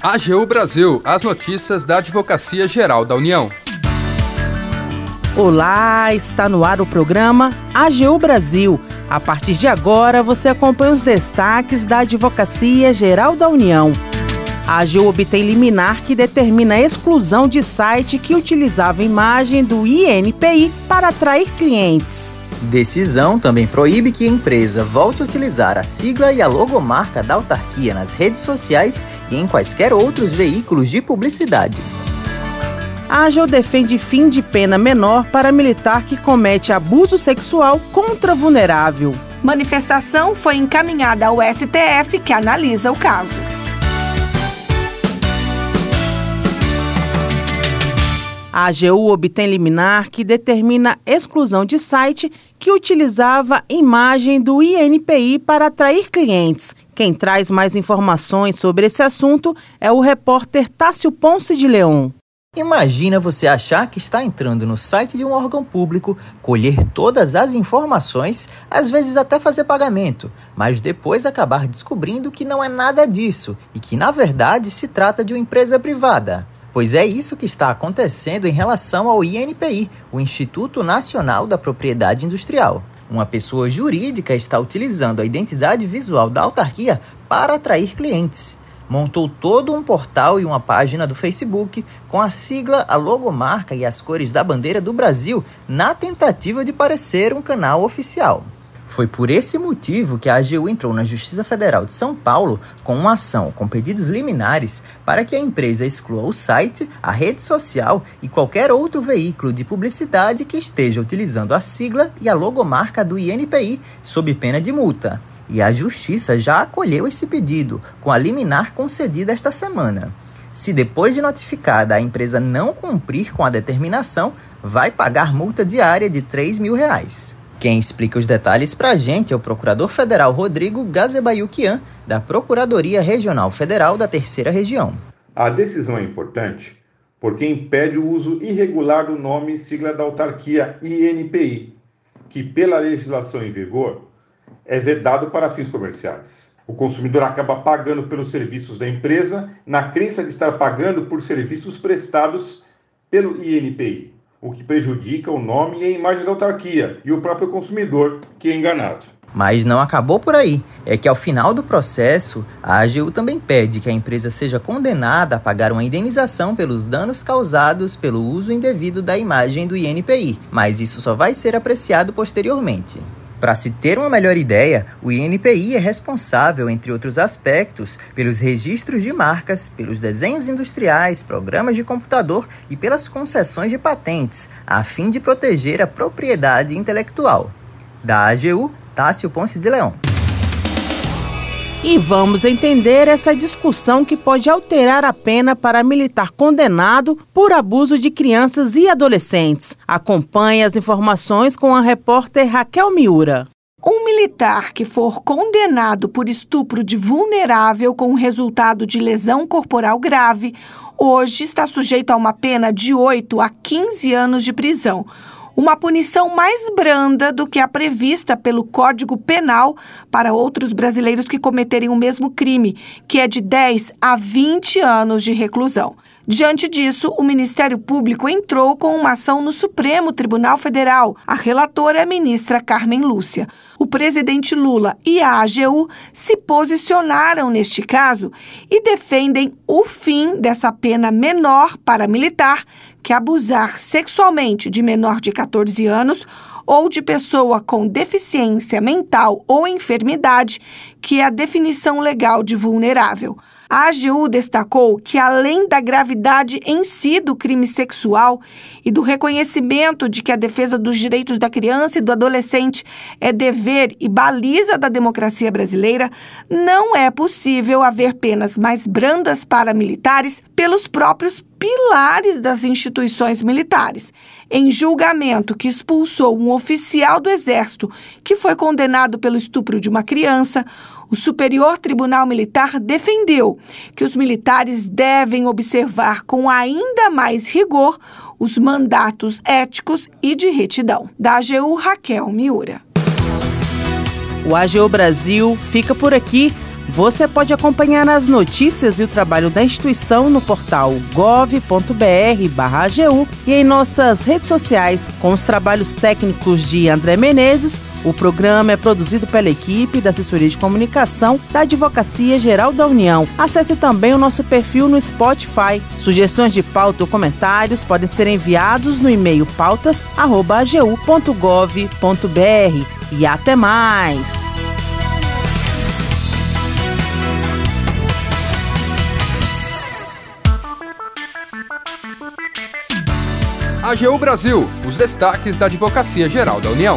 AGU Brasil, as notícias da Advocacia Geral da União. Olá, está no ar o programa AGU Brasil. A partir de agora, você acompanha os destaques da Advocacia Geral da União. A AGU obtém liminar que determina a exclusão de site que utilizava imagem do INPI para atrair clientes. Decisão também proíbe que a empresa volte a utilizar a sigla e a logomarca da autarquia nas redes sociais e em quaisquer outros veículos de publicidade. A AGEL defende fim de pena menor para militar que comete abuso sexual contra vulnerável. Manifestação foi encaminhada ao STF, que analisa o caso. A AGU obtém liminar que determina exclusão de site que utilizava imagem do INPI para atrair clientes. Quem traz mais informações sobre esse assunto é o repórter Tássio Ponce de Leão. Imagina você achar que está entrando no site de um órgão público, colher todas as informações, às vezes até fazer pagamento, mas depois acabar descobrindo que não é nada disso e que na verdade se trata de uma empresa privada. Pois é isso que está acontecendo em relação ao INPI, o Instituto Nacional da Propriedade Industrial. Uma pessoa jurídica está utilizando a identidade visual da autarquia para atrair clientes. Montou todo um portal e uma página do Facebook com a sigla, a logomarca e as cores da bandeira do Brasil na tentativa de parecer um canal oficial. Foi por esse motivo que a AGU entrou na Justiça Federal de São Paulo com uma ação com pedidos liminares para que a empresa exclua o site, a rede social e qualquer outro veículo de publicidade que esteja utilizando a sigla e a logomarca do INPI, sob pena de multa. E a Justiça já acolheu esse pedido, com a liminar concedida esta semana. Se depois de notificada a empresa não cumprir com a determinação, vai pagar multa diária de 3 mil reais. Quem explica os detalhes para a gente é o Procurador Federal Rodrigo Gazebaiuquian, da Procuradoria Regional Federal da Terceira Região. A decisão é importante porque impede o uso irregular do nome e sigla da autarquia INPI, que, pela legislação em vigor, é vedado para fins comerciais. O consumidor acaba pagando pelos serviços da empresa na crença de estar pagando por serviços prestados pelo INPI o que prejudica o nome e a imagem da autarquia e o próprio consumidor, que é enganado. Mas não acabou por aí. É que ao final do processo, a AGU também pede que a empresa seja condenada a pagar uma indenização pelos danos causados pelo uso indevido da imagem do INPI, mas isso só vai ser apreciado posteriormente. Para se ter uma melhor ideia, o INPI é responsável, entre outros aspectos, pelos registros de marcas, pelos desenhos industriais, programas de computador e pelas concessões de patentes, a fim de proteger a propriedade intelectual. Da AGU, Tássio Ponce de Leão. E vamos entender essa discussão que pode alterar a pena para militar condenado por abuso de crianças e adolescentes. Acompanhe as informações com a repórter Raquel Miura. Um militar que for condenado por estupro de vulnerável com resultado de lesão corporal grave, hoje está sujeito a uma pena de 8 a 15 anos de prisão uma punição mais branda do que a prevista pelo Código Penal para outros brasileiros que cometerem o mesmo crime, que é de 10 a 20 anos de reclusão. Diante disso, o Ministério Público entrou com uma ação no Supremo Tribunal Federal. A relatora é a ministra Carmen Lúcia. O presidente Lula e a AGU se posicionaram neste caso e defendem o fim dessa pena menor para militar que abusar sexualmente de menor de 14 anos ou de pessoa com deficiência mental ou enfermidade, que é a definição legal de vulnerável. A AGU destacou que, além da gravidade em si do crime sexual e do reconhecimento de que a defesa dos direitos da criança e do adolescente é dever e baliza da democracia brasileira, não é possível haver penas mais brandas para militares pelos próprios pilares das instituições militares. Em julgamento que expulsou um oficial do Exército que foi condenado pelo estupro de uma criança, o Superior Tribunal Militar defendeu que os militares devem observar com ainda mais rigor os mandatos éticos e de retidão. Da AGU Raquel Miura. O AGU Brasil fica por aqui. Você pode acompanhar as notícias e o trabalho da instituição no portal gov.br/agu e em nossas redes sociais com os trabalhos técnicos de André Menezes. O programa é produzido pela equipe da Assessoria de Comunicação da Advocacia Geral da União. Acesse também o nosso perfil no Spotify. Sugestões de pauta ou comentários podem ser enviados no e-mail pautas@agu.gov.br. E até mais! AGU Brasil, os destaques da Advocacia Geral da União.